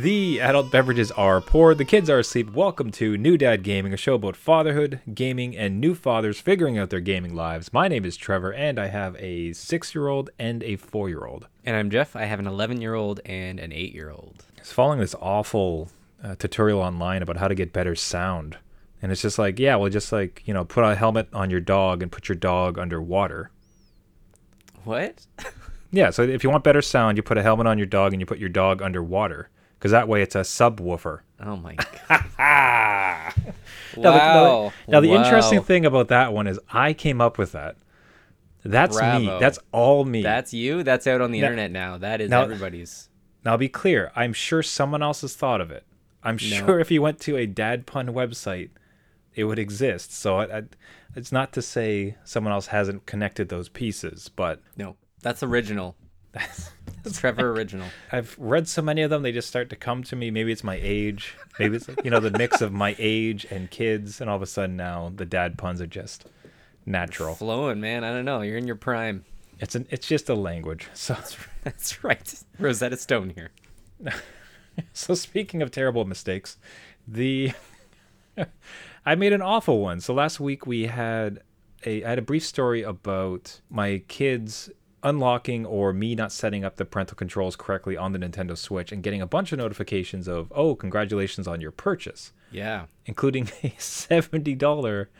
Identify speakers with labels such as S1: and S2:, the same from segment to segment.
S1: The adult beverages are poured, the kids are asleep. Welcome to New Dad Gaming, a show about fatherhood, gaming, and new fathers figuring out their gaming lives. My name is Trevor, and I have a six year old and a four year old.
S2: And I'm Jeff. I have an 11 year old and an 8 year old.
S1: I was following this awful uh, tutorial online about how to get better sound. And it's just like, yeah, well, just like, you know, put a helmet on your dog and put your dog underwater.
S2: What?
S1: Yeah, so if you want better sound, you put a helmet on your dog and you put your dog underwater. Because that way it's a subwoofer.
S2: Oh my god. Wow.
S1: Now, the, now, the
S2: Wow.
S1: interesting thing about that one is I came up with that. That's me. That's all me.
S2: That's you? That's out on the
S1: Now-
S2: internet now. That is
S1: now-
S2: everybody's.
S1: now be clear. I'm sure someone else has thought of it. I'm sure if you went to a dad pun website, it would exist. So I, I, it's not to say someone else hasn't connected those pieces, but
S2: No. That's original. That's that's Trevor original.
S1: I've read so many of them, they just start to come to me. Maybe it's my age. Maybe it's you know the mix of my age and kids, and all of a sudden now the dad puns are just natural.
S2: Flowing, man. I don't know. You're in your prime.
S1: It's an it's just a language. So
S2: That's right. Rosetta Stone here.
S1: so speaking of terrible mistakes, the I made an awful one. So last week we had a I had a brief story about my kids unlocking or me not setting up the parental controls correctly on the Nintendo Switch and getting a bunch of notifications of, "Oh, congratulations on your purchase."
S2: Yeah.
S1: including a seventy dollar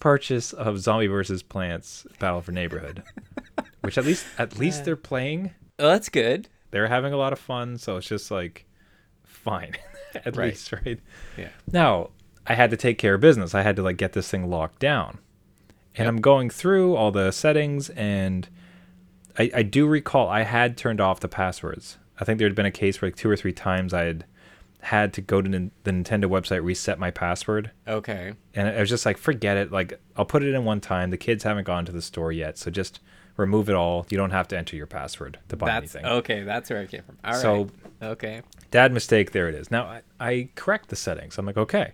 S1: purchase of Zombie vs. Plants Battle for Neighborhood, which at least at least they're playing.
S2: Oh, that's good.
S1: They're having a lot of fun, so it's just like fine, at
S2: Right.
S1: least, right?
S2: Yeah.
S1: Now I had to take care of business. I had to like get this thing locked down, and
S2: Yep.
S1: I'm going through all the settings, and I, I do recall I had turned off the passwords. I think there had been a case where like two or three times I had had to go to nin- the Nintendo website reset my password
S2: Okay.
S1: and I was just like, forget it. Like, I'll put it in one time. The kids haven't gone to the store yet, so just remove it all. You don't have to enter your password to buy
S2: That's
S1: anything.
S2: okay. That's where it came from. All right.
S1: So-
S2: okay.
S1: Dad mistake. There it is. Now I, I correct the settings. I'm like, okay.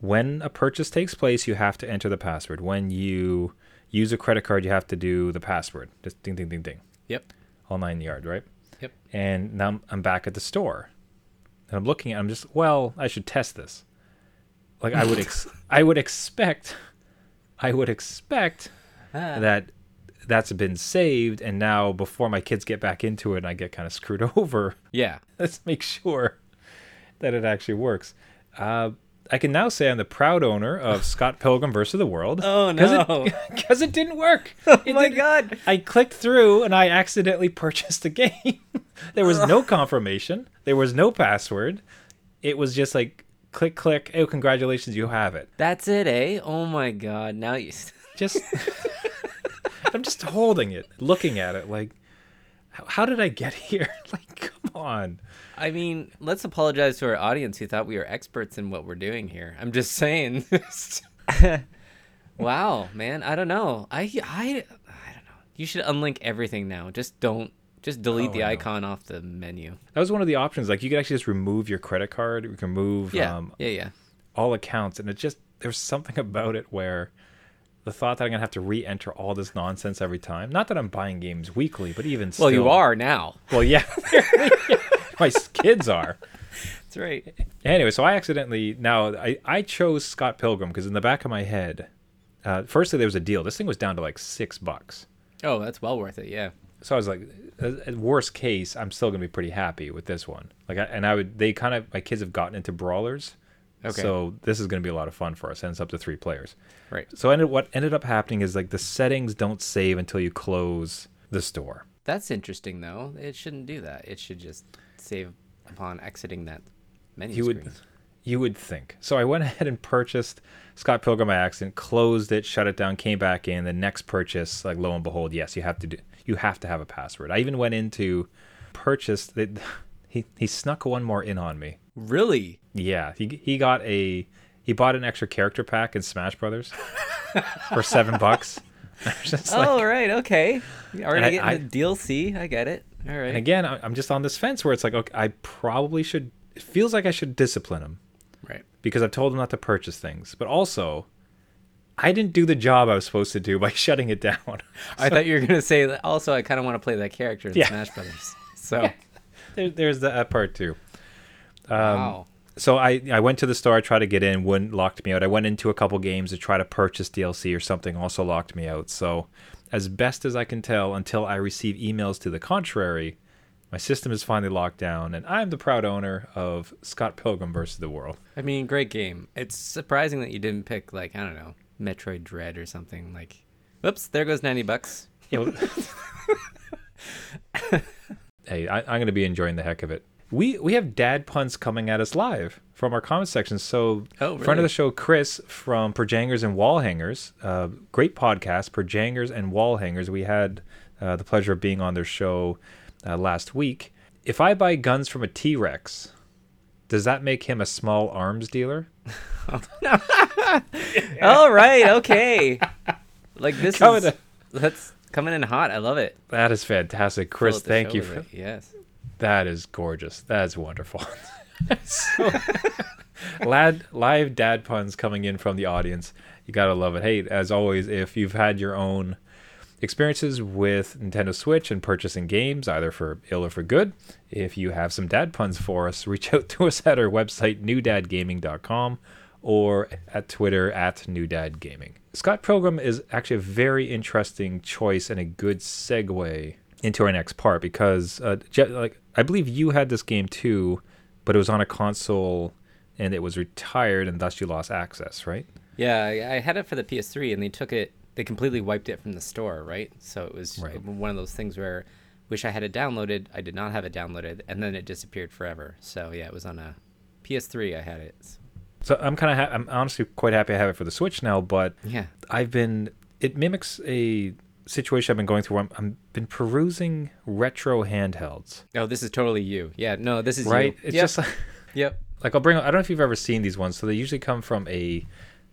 S1: When a purchase takes place, you have to enter the password. When you use a credit card, you have to do the password. Just ding, ding, ding, ding.
S2: Yep.
S1: All nine yard, right?
S2: Yep.
S1: And now I'm, I'm back at the store, and I'm looking at. I'm just well, I should test this. Like I would, ex- I would expect, I would expect
S2: Ah.
S1: that that's been saved, and now before my kids get back into it, and I get kind of screwed over.
S2: Yeah.
S1: Let's make sure that it actually works. Uh, I can now say I'm the proud owner of Scott Pilgrim versus the World.
S2: Oh,
S1: Because
S2: no.
S1: it, 'cause it didn't work.
S2: Oh
S1: It
S2: my god.
S1: I clicked through and I accidentally purchased the game. there was no confirmation. There was no password. It was just like click, click. Oh, congratulations, you have it.
S2: That's it, eh? Oh my god. Now you.
S1: Just, I'm just holding it, looking at it, like, how, how did I get here? Like, come on.
S2: I mean, let's apologize to our audience who thought we were experts in what we're doing here. I'm just saying. wow, man. I don't know. I I I don't know. You should unlink everything now. Just don't. Just delete
S1: Oh,
S2: the icon off the menu.
S1: That was one of the options. Like, you could actually just remove your credit card. You can move.
S2: Yeah.
S1: um,
S2: yeah. Yeah.
S1: all accounts, and it just there's something about it where the thought that I'm gonna have to re-enter all this nonsense every time. Not that I'm buying games weekly, but even
S2: Well, you are now.
S1: Well, yeah, my kids are.
S2: That's right.
S1: Anyway, so I accidentally now I I chose Scott Pilgrim because in the back of my head, uh, firstly there was a deal. This thing was down to like six bucks.
S2: Oh, that's well worth it. Yeah.
S1: So I was like, at at worst case, I'm still gonna be pretty happy with this one. Like, I, and I would they kind of my kids have gotten into brawlers.
S2: Okay.
S1: So this is gonna be a lot of fun for us. And it's up to three players.
S2: Right.
S1: So ended, what ended up happening is like the settings don't save until you close the store.
S2: That's interesting, though. It shouldn't do that. It should just save upon exiting that menu
S1: You would you would think. So I went ahead and purchased Scott Pilgrim by accident, closed it, shut it down, came back in. The next purchase, like lo and behold, yes, you have to do you have to have a password. I even went into purchase he he snuck one more in on me.
S2: Really?
S1: Yeah, he he got a he bought an extra character pack in Smash Brothers for seven bucks. I just oh, like,
S2: oh, right. Okay. Already
S1: I-
S2: getting the DLC. I get it. All right.
S1: And again, I- I'm just on this fence where it's like, okay, I probably should. It feels like I should discipline him
S2: right.
S1: because I've told him not to purchase things, but also, I didn't do the job I was supposed to do by shutting it down.
S2: I thought you were gonna say that. Also, I kind of want to play that character in
S1: Yeah.
S2: Smash Brothers. So
S1: there, there's that part too. Um,
S2: wow.
S1: So I I went to the store, I tried to get in, wouldn't locked me out. I went into a couple games to try to purchase DLC or something, also locked me out. So as best as I can tell, until I receive emails to the contrary, my system is finally locked down, and I'm the proud owner of Scott Pilgrim versus the World.
S2: I mean, great game. It's surprising that you didn't pick like I don't know Metroid Dread or something. Like, whoops, there goes ninety bucks.
S1: Hey, I, I'm going to be enjoying the heck of it. We we have dad puns coming at us live from our comment section. So,
S2: Oh,
S1: friend of the show, Chris from Perjangers and Wall Hangers, uh, great podcast, Perjangers and Wall Hangers. We had uh, the pleasure of being on their show uh, last week. If I buy guns from a T Rex, does that make him a small arms dealer?
S2: All right, okay. Like this
S1: Coming
S2: is
S1: in-
S2: that's coming in hot. I love it.
S1: That is fantastic, Chris. Thank you. For,
S2: it. Yes.
S1: That is gorgeous. That is wonderful. so, lad, live dad puns coming in from the audience. You gotta love it. Hey, as always, if you've had your own experiences with Nintendo Switch and purchasing games, either for ill or for good, if you have some dad puns for us, reach out to us at our website, newdadgaming.com or at Twitter at newdadgaming. Scott Pilgrim is actually a very interesting choice and a good segue into our next part because uh, Je- like I believe you had this game too, but it was on a console and it was retired and thus you lost access, right?
S2: Yeah, I had it for the PS3, and they took it. They completely wiped it from the store, right? So it was
S1: Right.
S2: one of those things where, wish I had it downloaded. I did not have it downloaded, and then it disappeared forever. So yeah, it was on a PS3. I had it.
S1: So I'm kind of ha- I'm honestly quite happy I have it for the Switch now, but
S2: Yeah.
S1: I've been it mimics a situation I've been going through. I'm, I've been perusing retro handhelds,
S2: Oh, this is totally you. Yeah. No, this is
S1: right?
S2: You.
S1: It's
S2: Yep.
S1: just like,
S2: Yep.
S1: like I'll bring. I don't know if you've ever seen these ones. So they usually come from a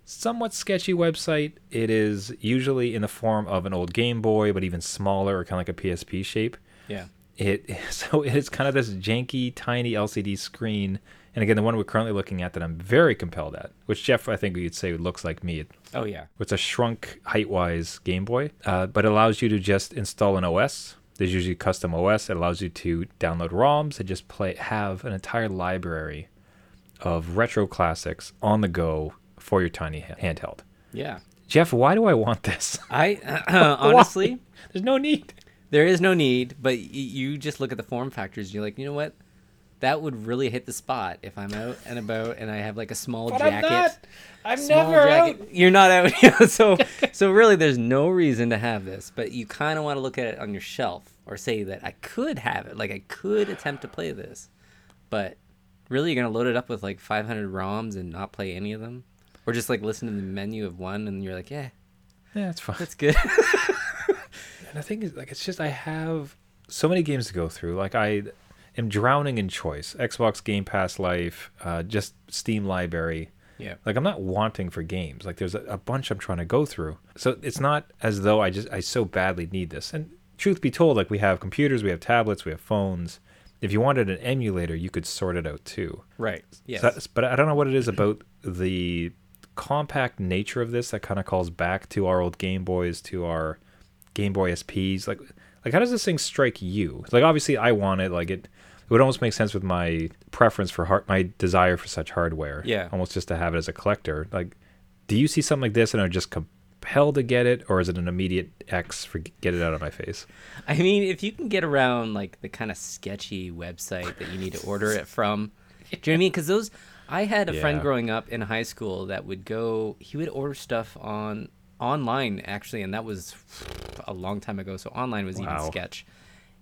S1: somewhat sketchy website. It is usually in the form of an old Game Boy, but even smaller or kind of like a PSP shape.
S2: Yeah.
S1: It so it is kind of this janky, tiny LCD screen. And again, the one we're currently looking at that I'm very compelled at, which Jeff I think you'd say looks like me.
S2: Oh yeah.
S1: It's a shrunk height-wise Game Boy, uh, but it allows you to just install an OS. There's usually custom OS. It allows you to download ROMs and just play, have an entire library of retro classics on the go for your tiny ha- handheld.
S2: Yeah.
S1: Jeff, why do I want this?
S2: I honestly,
S1: There's no need.
S2: there is no need, but y- you just look at the form factors. You're like, you know what? That would really hit the spot if I'm out and about and I have like a small jacket.
S1: I'm not, I'm
S2: small jacket. You're not out. Yeah, so so really there's no reason to have this, but you kind of want to look at it on your shelf or say that I could have it, like I could attempt to play this. But really you're going to load it up with like 500 ROMs and not play any of them or just like listen to the menu of one and you're like, "Yeah,
S1: Yeah, it's fine.
S2: that's good."
S1: And the thing is, like, it's just I have so many games to go through. Like, I am drowning in choice. Xbox Game Pass Life, uh, just Steam Library.
S2: yeah.
S1: Like, I'm not wanting for games. Like, there's a, a bunch I'm trying to go through. So it's not as though I just I so badly need this. And truth be told, like, we have computers, we have tablets, we have phones. If you wanted an emulator, you could sort it out too.
S2: Right. Yes.
S1: So but I don't know what it is about the compact nature of this that kind of calls back to our old Game Boys, to our Game Boy SPs. Like, like how does this thing strike you? Like, obviously, I want it. Like, it, it would almost make sense with my preference for hard, my desire for such hardware.
S2: Yeah.
S1: almost just to have it as a collector. Like, do you see something like this and are just compelled to get it, or is it an immediate X for get it out of my face?
S2: I mean, if you can get around like the kind of sketchy website that you need to order it from, do you know what I mean? Because those, I had a friend growing up in high school that would go, he would order stuff on online actually, and that was a long time ago. So online was even sketch,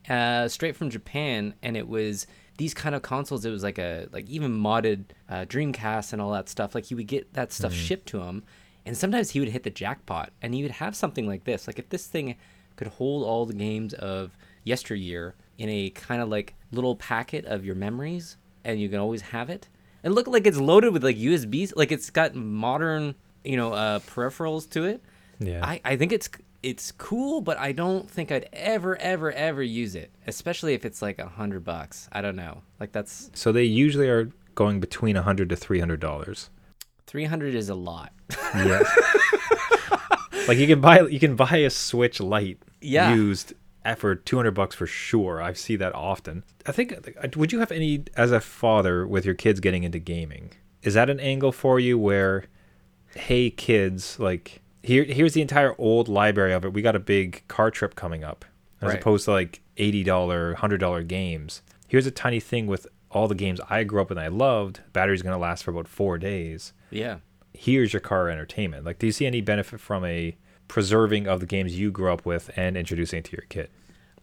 S2: uh, straight from Japan, and it was these kind of consoles. It was like a like even modded uh, Dreamcast and all that stuff. Like he would get that stuff shipped to him, and sometimes he would hit the jackpot, and he would have something like this. Like if this thing could hold all the games of yesteryear in a kind of like little packet of your memories, and you can always have it. And look like it's loaded with like USBs, like it's got modern, you know, uh, peripherals to it.
S1: Yeah.
S2: I, I think it's it's cool, but I don't think I'd ever ever ever use it, especially if it's like a hundred bucks. I don't know. Like that's
S1: so they usually are going between a hundred to three hundred dollars.
S2: three hundred is a lot.
S1: Yeah. like you can buy you can buy a Switch Lite
S2: Yeah.
S1: used for 200 bucks for sure. I see that often. I think uh, would you have any as a father with your kids getting into gaming? Is that an angle for you where hey kids, like here here's the entire old library of it. We got a big car trip coming up. As
S2: Right.
S1: opposed to like $80, $100 games. Here's a tiny thing with all the games I grew up with and I loved. Battery's going to last for about 4 days
S2: Yeah.
S1: here's your car entertainment. Like, do you see any benefit from a preserving of the games you grew up with and introducing to your kid?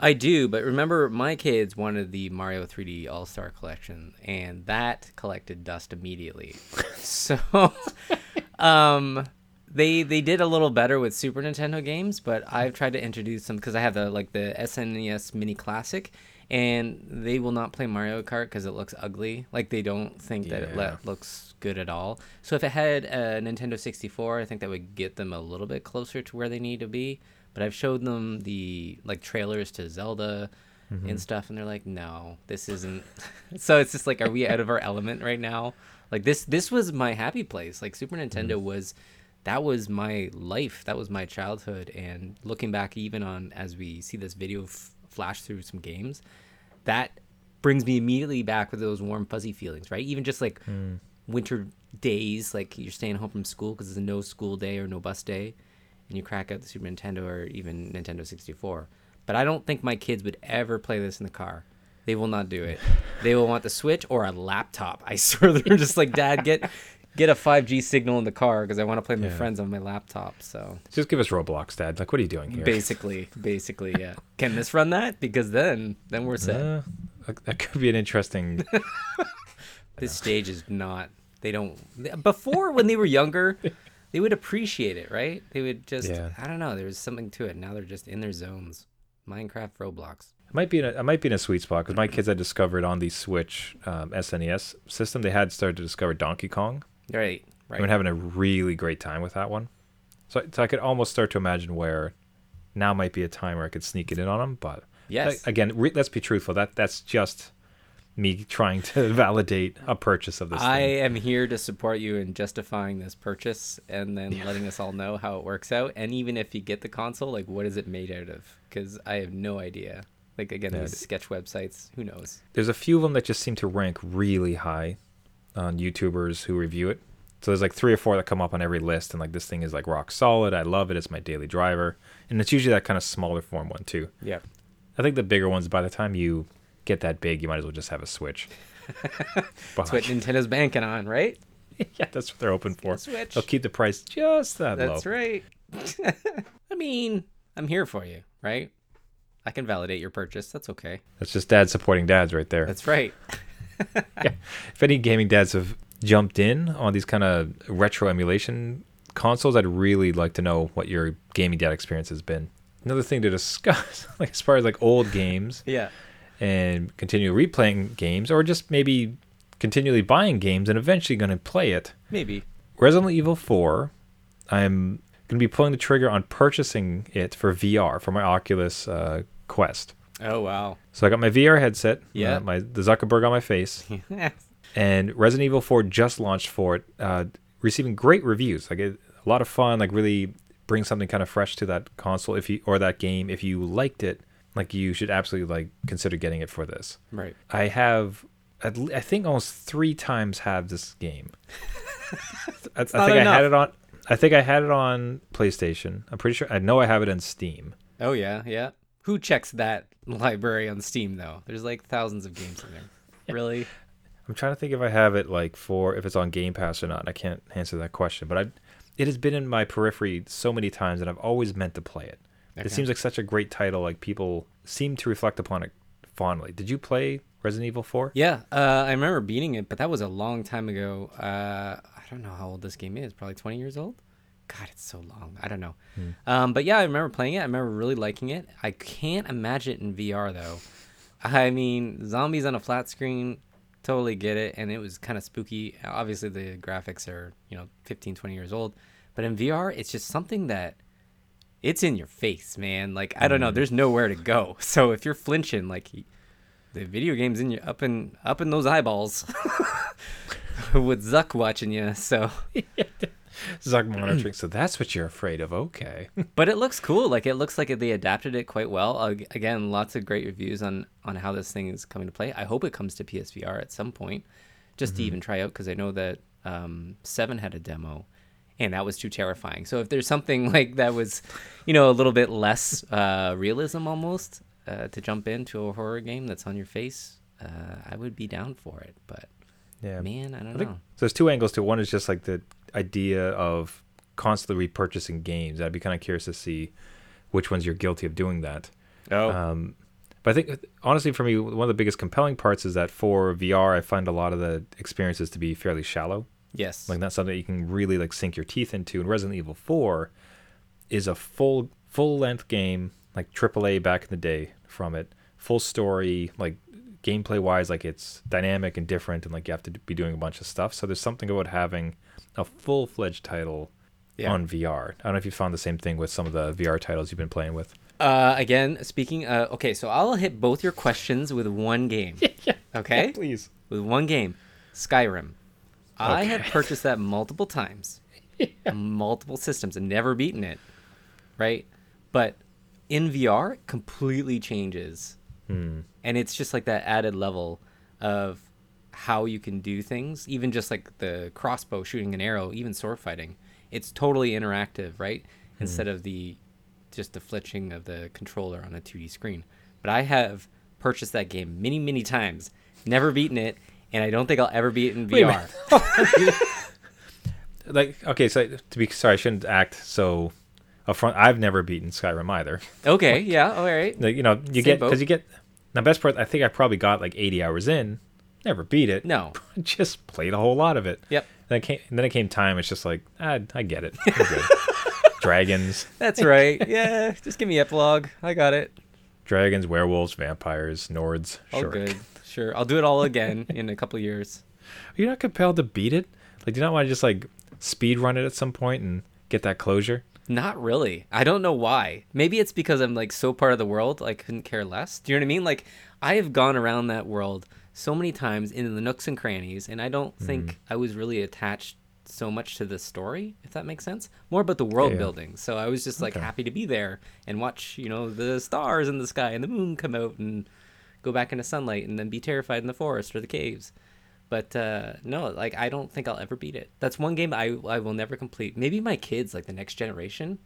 S2: I do, but remember, my kids wanted the Mario 3D All Star Collection, and that collected dust immediately. so, um, they they did a little better with Super Nintendo games, but I've tried to introduce them because I have the like the SNES Mini Classic, and they will not play Mario Kart because it looks ugly. Like they don't think that it le- looks good at all. So if it had a Nintendo 64, I think that would get them a little bit closer to where they need to be. But I've showed them the like trailers to Zelda mm-hmm. and stuff, and they're like, "No, this isn't." so it's just like, are we out of our element right now? Like this, this was my happy place. Like Super Nintendo mm-hmm. was, that was my life. That was my childhood. And looking back, even on as we see this video f- flash through some games, that brings me immediately back with those warm fuzzy feelings, right? Even just like hmm. winter days, like you're staying home from school because it's a no school day or no bus day, and you crack out the Super Nintendo or even Nintendo 64. But I don't think my kids would ever play this in the car. They will not do it. They will want the Switch or a laptop. I swear they're just like, Dad, get get a 5G signal in the car because I want to play with my friends on my laptop. So
S1: Just give us Roblox, Dad. Like, what are you doing here?
S2: basically, basically, yeah. Can this run that? Because then, then we're set.
S1: Uh, that- could be an interesting.
S2: this stage is not they don't before when they were younger they would appreciate it right they would just
S1: Yeah.
S2: i don't know there was something to it now they're just in their zones minecraft roblox
S1: It might be in a, I might be in a sweet spot because my kids had discovered on the Switch um, SNES system they had started to discover Donkey Kong.
S2: Right Right.
S1: Been having a really great time with that one. So, so I could almost start to imagine where now might be a time where I could sneak it in on them. But
S2: yes
S1: again, re- let's be truthful. That that's just me trying to validate a purchase of this.
S2: i
S1: thing.
S2: am here to support you in justifying this purchase and then letting us all know how it works out and even if you get the console like what is it made out of because i have no idea like again
S1: Yeah.
S2: sketch websites who knows
S1: There's a few of them that just seem to rank really high on YouTubers who review it. So there's like three or four that come up on every list, and like this thing is like rock solid. I love it. It's my daily driver, and it's usually that kind of smaller form one too.
S2: yeah
S1: I think the bigger ones, by the time you get that big, you might as well just have a Switch.
S2: that's what nintendo's banking on right
S1: yeah, that's what they're hoping for.
S2: Switch.
S1: They'll keep the price just that
S2: That's
S1: low.
S2: That's right. I mean, I'm here for you, right? I can validate your purchase. That's okay.
S1: That's just dad supporting dads right there.
S2: That's right.
S1: if any gaming dads have jumped in on these kind of retro emulation consoles, I'd really like to know what your gaming dad experience has been. Another thing to discuss, like as far as like old games
S2: Yeah.
S1: and continue replaying games, or just maybe continually buying games and eventually going to play it.
S2: Maybe.
S1: Resident Evil 4, I'm going to be pulling the trigger on purchasing it for VR for my Oculus uh, Quest.
S2: Oh wow.
S1: So I got my VR headset,
S2: Yeah.
S1: uh, my the Zuckerberg on my face, and Resident Evil 4 just launched for it, uh, receiving great reviews. Like it, a lot of fun, like really bring something kind of fresh to that console if you or that game. If you liked it, like you should absolutely like consider getting it for this.
S2: right.
S1: I have, at le- I think almost three times have this game. I, I think
S2: not
S1: I had it on. I think I had it on PlayStation. I'm pretty sure. I know I have it on Steam.
S2: Oh yeah, yeah. Who checks that library on Steam though? There's like thousands of games in there. Really?
S1: I'm trying to think if I have it like for if it's on Game Pass or not. I can't answer that question, but I, it has been in my periphery so many times, and I've always meant to play it.
S2: Okay.
S1: It seems like such a great title. Like people seem to reflect upon it fondly. Did you play Resident Evil 4?
S2: Yeah, uh, I remember beating it, but that was a long time ago. Uh, I don't know how old this game is. Probably 20 years old. God, it's so long. I don't know. Um, but yeah, I remember playing it. I remember really liking it. I can't imagine it in VR though. I mean, zombies on a flat screen, totally get it. And it was kind of spooky. Obviously, the graphics are, you know, 15, 20 years old. But in VR, it's just something that it's in your face, man. Like, I don't know. There's nowhere to go. So if you're flinching, like, the video game's in you up in up in those eyeballs with Zuck watching you. So
S1: Zuck monitoring. so that's what you're afraid of. Okay.
S2: but it looks cool. Like it looks like they adapted it quite well. Again, lots of great reviews on on how this thing is coming to play. I hope it comes to PSVR at some point, just to even try out because I know that um, Seven had a demo, and that was too terrifying. So if there's something like that was, you know, a little bit less uh, realism almost uh, to jump into a horror game that's on your face, uh, I would be down for it. But
S1: Yeah.
S2: man, I don't
S1: I
S2: know.
S1: so there's two angles to it. One is just like the idea of constantly repurchasing games. I'd be kind of curious to see which ones you're guilty of doing that.
S2: Oh,
S1: Um, but I think honestly, for me, one of the biggest compelling parts is that for VR, I find a lot of the experiences to be fairly shallow.
S2: yes.
S1: Like that's something that you can really like sink your teeth into. And Resident Evil 4 is a full full length game, like AAA back in the day from it. Full story, like gameplay wise, like it's dynamic and different, and like you have to be doing a bunch of stuff. So there's something about having a full fledged title
S2: Yeah.
S1: on VR. I don't know if you found the same thing with some of the VR titles you've been playing with.
S2: Uh, again, speaking. Uh, okay, so I'll hit both your questions with one game. Okay,
S1: please.
S2: with one game, Skyrim. I have purchased that multiple times, on multiple systems, and never beaten it. Right, but in VR, completely changes,
S1: Hmm.
S2: and it's just like that added level of how you can do things. Even just like the crossbow, shooting an arrow, even sword fighting. It's totally interactive, right? Instead of the just the fletching of the controller on a 2D screen. But I have purchased that game many, many times, never beaten it, and I don't think I'll ever beat it in
S1: Wait
S2: VR.
S1: Like okay, so to be sorry, I shouldn't act so upfront. I've never beaten Skyrim either.
S2: Okay, yeah, all right.
S1: You know, you
S2: Same
S1: get because you get the best part. I think I probably got like 80 hours in, never beat it.
S2: No.
S1: just played a whole lot of it.
S2: Yep.
S1: Then it came, and then it came time. It's just like ah, I get it. Dragons,
S2: That's right. Yeah, just give me epilogue. I got it.
S1: dragons, werewolves, vampires, Nords.
S2: All
S1: sure.
S2: good. Sure. I'll do it all again in a couple years.
S1: Are You're not compelled to beat it. Like, do you not want to just like speed run it at some point and get that closure?
S2: Not really. I don't know why. Maybe it's because I'm like so part of the world, I couldn't care less. Do you know what I mean? Like I have gone around that world so many times in the nooks and crannies, and I don't think mm-hmm. I was really attached so much to the story, if that makes sense. More about the world
S1: yeah.
S2: building. So I was just like
S1: Okay.
S2: happy to be there and watch, you know, the stars in the sky and the moon come out and go back into sunlight and then be terrified in the forest or the caves. But uh, no, like I don't think I'll ever beat it. That's one game I I will never complete. Maybe my kids, like the next generation,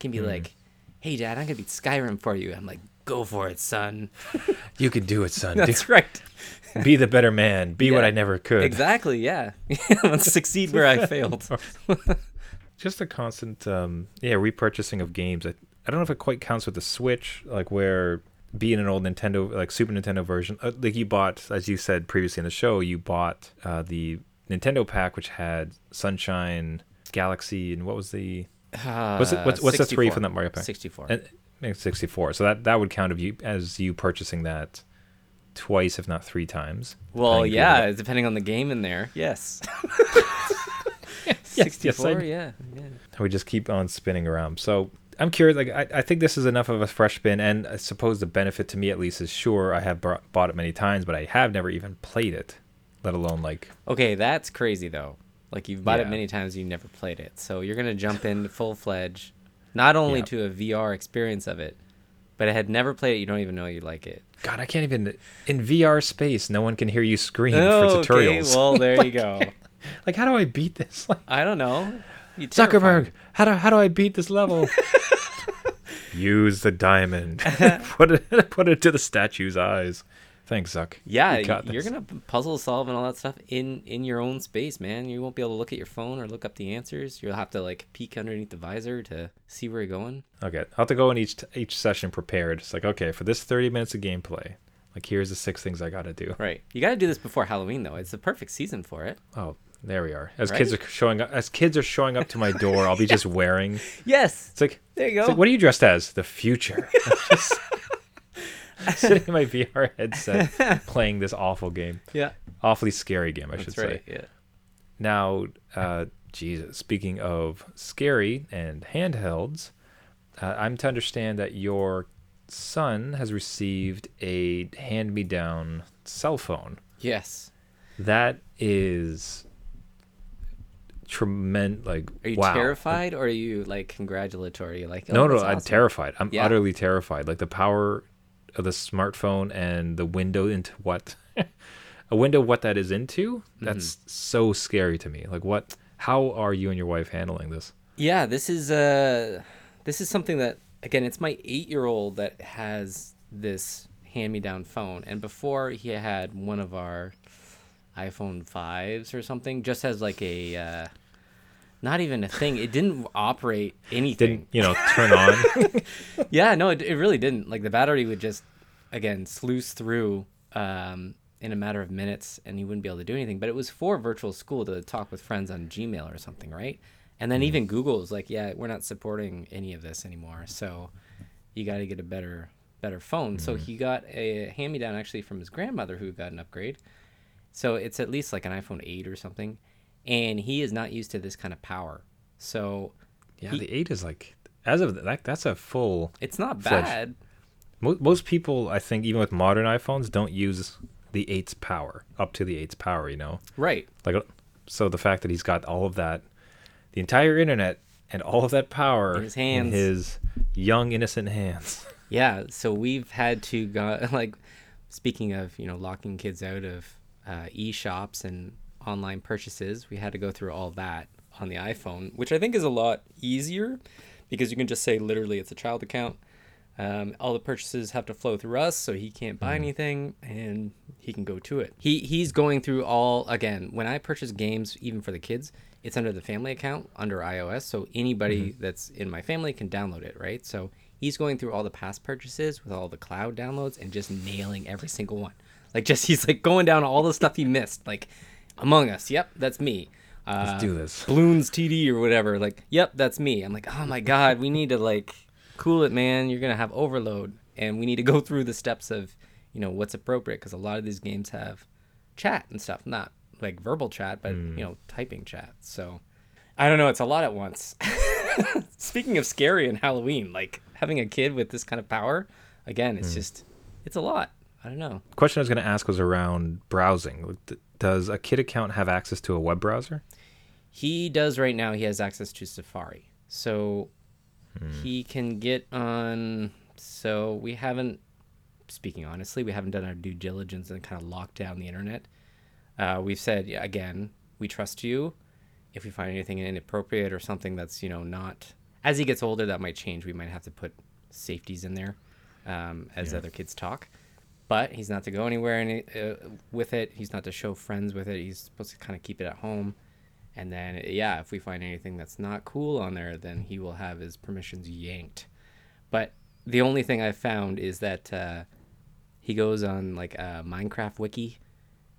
S2: can be like, "Hey, Dad, I'm gonna beat Skyrim for you." I'm like, "Go for it, son."
S1: You can do it, son.
S2: That's right.
S1: Be the better man. Be what I never could.
S2: Exactly. Yeah. Succeed where I failed.
S1: just a constant um yeah repurchasing of games I, I don't know if it quite counts with the switch like where being an old nintendo like super nintendo version uh, like you bought as you said previously in the show you bought uh the nintendo pack which had sunshine galaxy and what was the What's it- what's- what's the three from that Mario Pack?
S2: Sixty
S1: four, sixty four. so that that would count of you as you purchasing that twice if not three times
S2: well,
S1: depending if you
S2: yeah, depending on the game in there. Yes.
S1: yes, I
S2: Sixty-four. yeah. Yeah.
S1: We just keep on spinning around. So I'm curious. Like I, I think this is enough of a fresh spin, and I suppose the benefit to me at least is sure I have brought, bought it many times, but I have never even played it, let alone like
S2: Okay, that's crazy though. Like you've bought it many times, you never played it. So you're gonna jump in full fledged, not only
S1: Yeah.
S2: to a VR experience of it, but I had never played it. You don't even know you like it.
S1: God. I can't even in VR space. No one can hear you scream
S2: Oh,
S1: for tutorials.
S2: Okay, well there you go.
S1: like how do I beat this? Like,
S2: I don't know. You terrify
S1: Zuckerberg,
S2: me.
S1: how do how do I beat this level? Use the diamond. put it put it to the statue's eyes. Thanks, Zuck.
S2: Yeah,
S1: you got
S2: you're gonna puzzle solve and all that stuff in in your own space, man. You won't be able to look at your phone or look up the answers. You'll have to like peek underneath the visor to see where you're going.
S1: Okay, I'll have to go in each each session prepared. It's like, okay, for this 30 minutes of gameplay, like here's the six things I got to do.
S2: Right. You got to do this before Halloween though. It's the perfect season for it.
S1: Oh, there we are. As kids are showing up, as kids are showing up to my door, I'll be just wearing.
S2: Yes.
S1: It's like,
S2: There you go.
S1: like, what are you dressed as? The future. Just sitting in my VR headset, playing this awful game,
S2: yeah.
S1: awfully scary game, I should
S2: That's
S1: say.
S2: right. Yeah.
S1: Now, uh, Jesus, speaking of scary and handhelds, uh, I'm to understand that your son has received a hand me down cell phone.
S2: Yes.
S1: That is tremendous like
S2: Are you
S1: wow.
S2: terrified or are you like congratulatory? Like oh,
S1: No, no,
S2: that's
S1: I'm terrified. I'm
S2: Yeah.
S1: utterly terrified. Like the power of the smartphone and the window into what a window what that is into. That's
S2: Mm-hmm.
S1: so scary to me. Like what? How are you and your wife handling this?
S2: Yeah, this is uh this is something that again, it's my 8-year-old that has this hand-me-down phone and before he had one of our iPhone 5s or something just as like a uh not even a thing. It didn't operate anything.
S1: Didn't you know turn on?
S2: yeah, no, it, it really didn't. Like the battery would just again sluice through um, in a matter of minutes, and you wouldn't be able to do anything. But it was for virtual school to talk with friends on Gmail or something, right? And then even Google was like, "Yeah, we're not supporting any of this anymore." So you got to get a better better phone. So he got a hand me down actually from his grandmother who got an upgrade. So it's at least like an iPhone 8 or something. And he is not used to this kind of power. So
S1: yeah,
S2: He-
S1: the eight is like as of that. That's a full.
S2: it's not
S1: Fledged.
S2: bad.
S1: Mo- most people, I think, even with modern iPhones, don't use the eight's power up to the eight's power. You know,
S2: Right.
S1: like uh, so the fact that he's got all of that, the entire internet, and all of that power
S2: In his hands.
S1: in his young innocent hands.
S2: Yeah, so we've had to go like speaking of, you know, locking kids out of uh, e-shops and online purchases, we had to go through all that on the iPhone, which I think is a lot easier because you can just say literally it's a child account. Um, all the purchases have to flow through us, so he can't buy anything, and he can go to it. He he's going through all again. When I purchase games, even for the kids, it's under the family account under iOS, so anybody that's in my family can download it, right? So he's going through all the past purchases with all the cloud downloads and just nailing every single one. Like just he's like going down all the stuff he missed, like Among Us. Yep, that's me. Uh,
S1: Let's do this.
S2: Bloons TD or whatever. Like, yep, that's me. I'm like, oh my god, we need to like cool it, man. You're gonna have overload, and we need to go through the steps of, you know, what's appropriate because a lot of these games have chat and stuff, not like verbal chat, but you know, typing chat. So, I don't know. It's a lot at once. Speaking of scary and Halloween, like having a kid with this kind of power, again, it's just, it's a lot. I don't know.
S1: question I was going to ask was around browsing. Does a kid account have access to a web browser?
S2: He does right now. He has access to Safari, so he can get on. So we haven't, speaking honestly, we haven't done our due diligence and kind of locked down the internet. Uh, we've said again, we trust you. If we find anything inappropriate or something that's you know not as he gets older, that might change. We might have to put safeties in there um, as other kids talk. But he's not to go anywhere any, uh, with it. He's not to show friends with it. He's supposed to kind of keep it at home. And then, yeah, if we find anything that's not cool on there, then he will have his permissions yanked. But the only thing I found is that uh, he goes on like a Minecraft wiki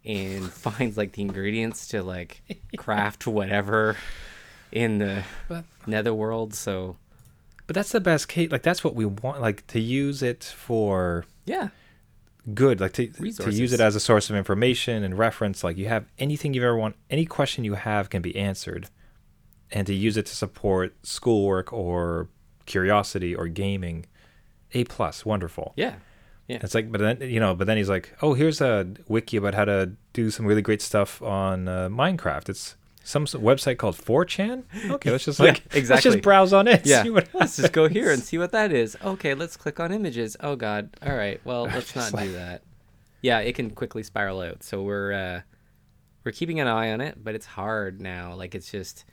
S2: and finds like the ingredients to like craft whatever in the
S1: But-
S2: netherworld. So
S1: But that's the best case. Like that's what we want. Like to use it for
S2: yeah,
S1: good. Like to to use it as a source of information and reference. Like you have anything you've ever want, any question you have can be answered, and to use it to support schoolwork or curiosity or gaming, a plus, wonderful.
S2: yeah, yeah.
S1: It's like, but then you know, but then he's like, oh, here's a wiki about how to do some really great stuff on uh, Minecraft. It's some website called 4chan. Okay, let's just
S2: Yeah,
S1: exactly. Let's just browse on it.
S2: Yeah,
S1: see what
S2: let's just go here and see what that is. Okay, let's click on images. Oh God. All right. Well, let's not
S1: like-
S2: do that. Yeah, it can quickly spiral out. So we're uh, we're keeping an eye on it, but it's hard now. Like it's just,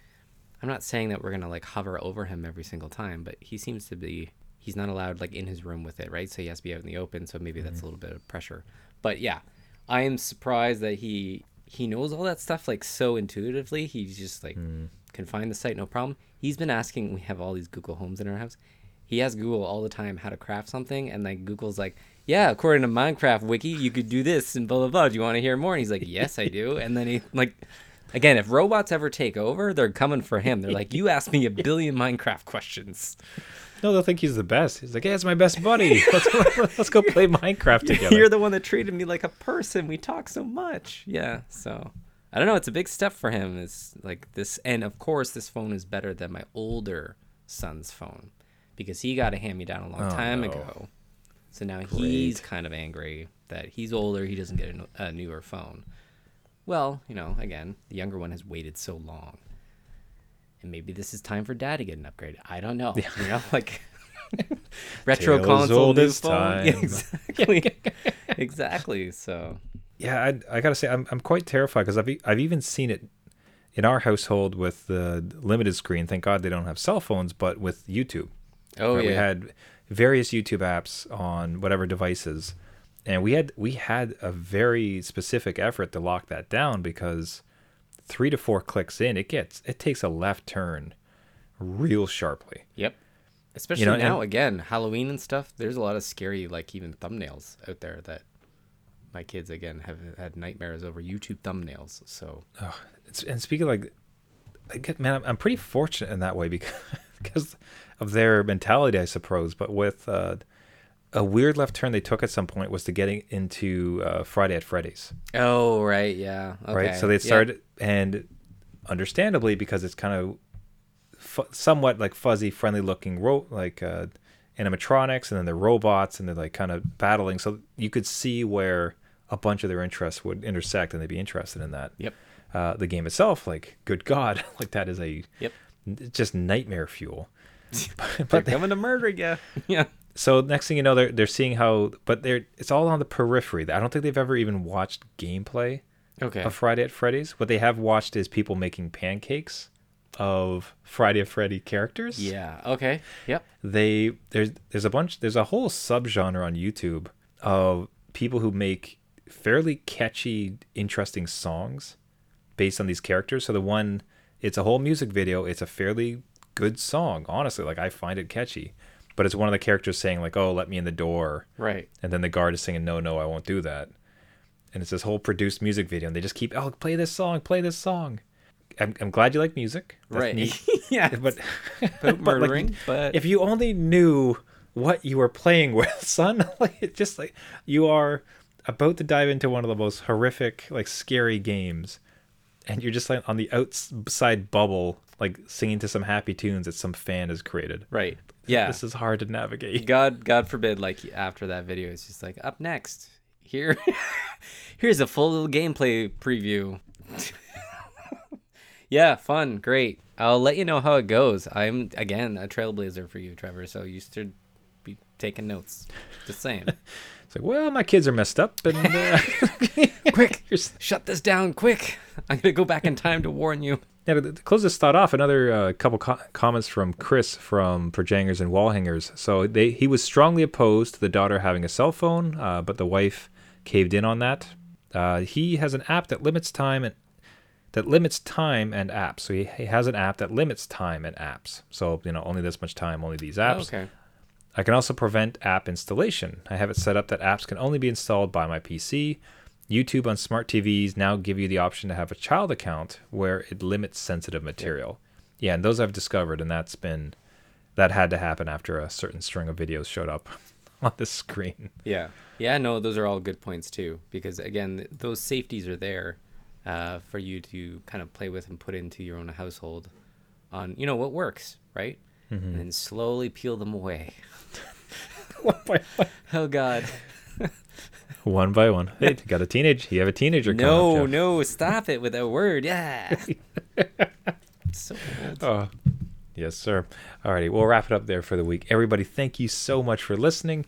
S2: I'm not saying that we're gonna like hover over him every single time, but he seems to be. He's not allowed like in his room with it, right? So he has to be out in the open. So maybe that's a little bit of pressure. But yeah, I am surprised that he he knows all that stuff like so intuitively. He's just like hmm. can find the site no problem. He's been asking. We have all these Google Homes in our house. He asks Google all the time how to craft something, and like Google's like, yeah, according to Minecraft wiki, you could do this and blah blah blah. Do you want to hear more? And he's like, yes, I do. And then he like, again, if robots ever take over, they're coming for him. They're like, you asked me a billion Minecraft questions.
S1: No, they'll think he's the best. He's like, yeah, it's my best buddy. Let's, let's go play Minecraft together.
S2: You're the one that treated me like a person. We talk so much. Yeah. So I don't know. It's a big step for him. It's like this, and of course, this phone is better than my older son's phone because he got a hand me down a long
S1: Oh,
S2: time
S1: no.
S2: ago. So now he's kind of angry that he's older. He doesn't get a, a newer phone. Well, you know, again, the younger one has waited so long. And maybe this is time for dad to get an upgrade. I don't know. You know, like retro
S1: Tale
S2: console, new phone.
S1: time.
S2: Yeah, exactly. exactly. So
S1: Yeah, I, I gotta say, I'm I'm quite terrified because I've I've even seen it in our household with the limited screen. Thank God they don't have cell phones, but with YouTube.
S2: oh
S1: where
S2: yeah.
S1: we had various YouTube apps on whatever devices, and we had we had a very specific effort to lock that down because three to four clicks in, it gets it takes a left turn real sharply.
S2: Yep. Especially
S1: know,
S2: now,
S1: and-
S2: again, Halloween and stuff. There's a lot of scary, like even thumbnails out there that my kids again have had nightmares over YouTube thumbnails. So
S1: It's, and speaking of like, I get, man, I'm, I'm pretty fortunate in that way because because of their mentality, I suppose. But with uh, a weird left turn they took at some point was to getting into uh, Five Nights at Freddy's.
S2: oh right, yeah, okay.
S1: right? So they
S2: yeah.
S1: started, and understandably, because it's kind of fu- somewhat like fuzzy, friendly looking, ro- like uh, animatronics, and then they're robots, and they're like kind of battling. So you could see where a bunch of their interests would intersect, and they'd be interested in that.
S2: Yep.
S1: Uh, the game itself, like, good God, like that is a
S2: Yep.
S1: just nightmare fuel.
S2: They're
S1: but
S2: coming to murder you. yeah.
S1: So next thing you know, they're they're seeing how, but they're it's all on the periphery. I don't think they've ever even watched gameplay
S2: Okay.
S1: of Five Nights at Freddy's. What they have watched is people making pancakes of Friday at Freddy characters.
S2: yeah. Okay. Yep.
S1: They there's there's a bunch there's a whole subgenre on YouTube of people who make fairly catchy, interesting songs based on these characters. So the one it's a whole music video, it's a fairly good song, honestly. Like I find it catchy. But it's one of the characters saying like, "Oh, let me in the door."
S2: Right.
S1: and then the guard is saying, no no i won't do that and it's this whole produced music video and they just keep oh play this song play this song i'm, I'm glad you like music That's
S2: right. yeah.
S1: but, but, like,
S2: murdering, but
S1: if you only knew what you were playing with son like it just like you are about to dive into one of the most horrific like scary games and you're just like on the outside bubble like singing to some happy tunes that some fan has created
S2: right. Yeah.
S1: this is hard to navigate
S2: God, God forbid, like after that video, it's just like up next. Here, here's a full little gameplay preview. yeah, fun, great. I'll let you know how it goes. I'm again a trailblazer for you, Trevor. So you should be taking notes. Just saying.
S1: it's like well my kids are messed up and uh,
S2: quick, shut this down, quick! I'm gonna go back in time to warn you.
S1: Yeah, to, close this thought off, another uh, couple co- comments from Chris from Projangers and Wallhangers. So they he was strongly opposed to the daughter having a cell phone, uh, but the wife caved in on that. Uh, he has an app that limits time and that limits time and apps. So he, he has an app that limits time and apps. So you know only this much time, only these apps.
S2: Okay.
S1: I can also prevent app installation. I have it set up that apps can only be installed by my PC. YouTube on smart TVs now give you the option to have a child account where it limits sensitive material. Yeah, and those I've discovered, and that's been that had to happen after a certain string of videos showed up on the screen.
S2: Yeah. Yeah, no, those are all good points too, because again, those safeties are there uh, for you to kind of play with and put into your own household on, you know, what works, right? And then slowly peel them away.
S1: one by one.
S2: Oh, God.
S1: One by one. Hey, you got a teenage? You have a teenager
S2: No,
S1: up,
S2: no, stop it with that word. Yeah. so old.
S1: Oh, yes, sir. Alrighty, we'll wrap it up there for the week. Everybody, thank you so much for listening.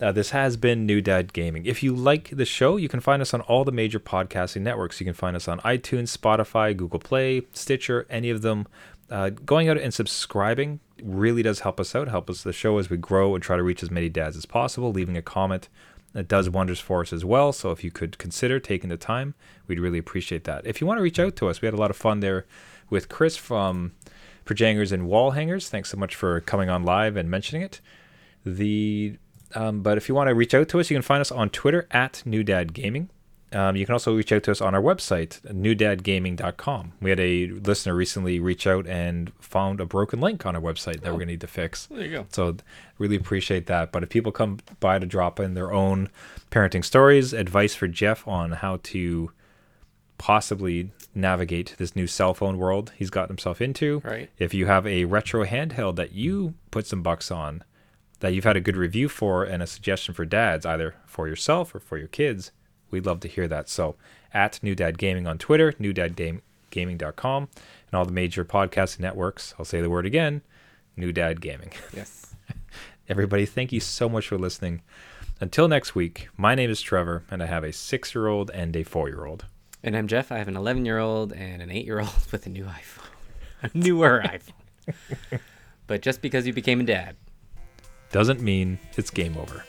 S1: Uh, this has been New Dad Gaming. If you like the show, you can find us on all the major podcasting networks. You can find us on iTunes, Spotify, Google Play, Stitcher, any of them. Uh, going out and subscribing really does help us out, help us the show as we grow and try to reach as many dads as possible. Leaving a comment that does wonders for us as well. So if you could consider taking the time, we'd really appreciate that. If you want to reach out to us, we had a lot of fun there with Chris from Projangers and Wall Hangers. Thanks so much for coming on live and mentioning it. The um, but if you want to reach out to us, you can find us on Twitter at New Dad Gaming. Um, you can also reach out to us on our website, newdadgaming.com. We had a listener recently reach out and found a broken link on our website that we're going to need to fix.
S2: There you go.
S1: So really appreciate that. But if people come by to drop in their own parenting stories, advice for Jeff on how to possibly navigate this new cell phone world he's got himself into.
S2: Right.
S1: If you have a retro handheld that you put some bucks on, that you've had a good review for and a suggestion for dads, either for yourself or for your kids, we'd love to hear that. So at New Dad Gaming on Twitter, newdadgaming.com. and all the major podcasting networks. I'll say the word again New Dad Gaming.
S2: Yes.
S1: Everybody, thank you so much for listening. Until next week, my name is Trevor, and I have a six year old and a four year old.
S2: And I'm Jeff. I have an 11 year old and an 8 year old with a new iPhone, a newer iPhone. but just because you became a dad,
S1: Doesn't mean it's game over.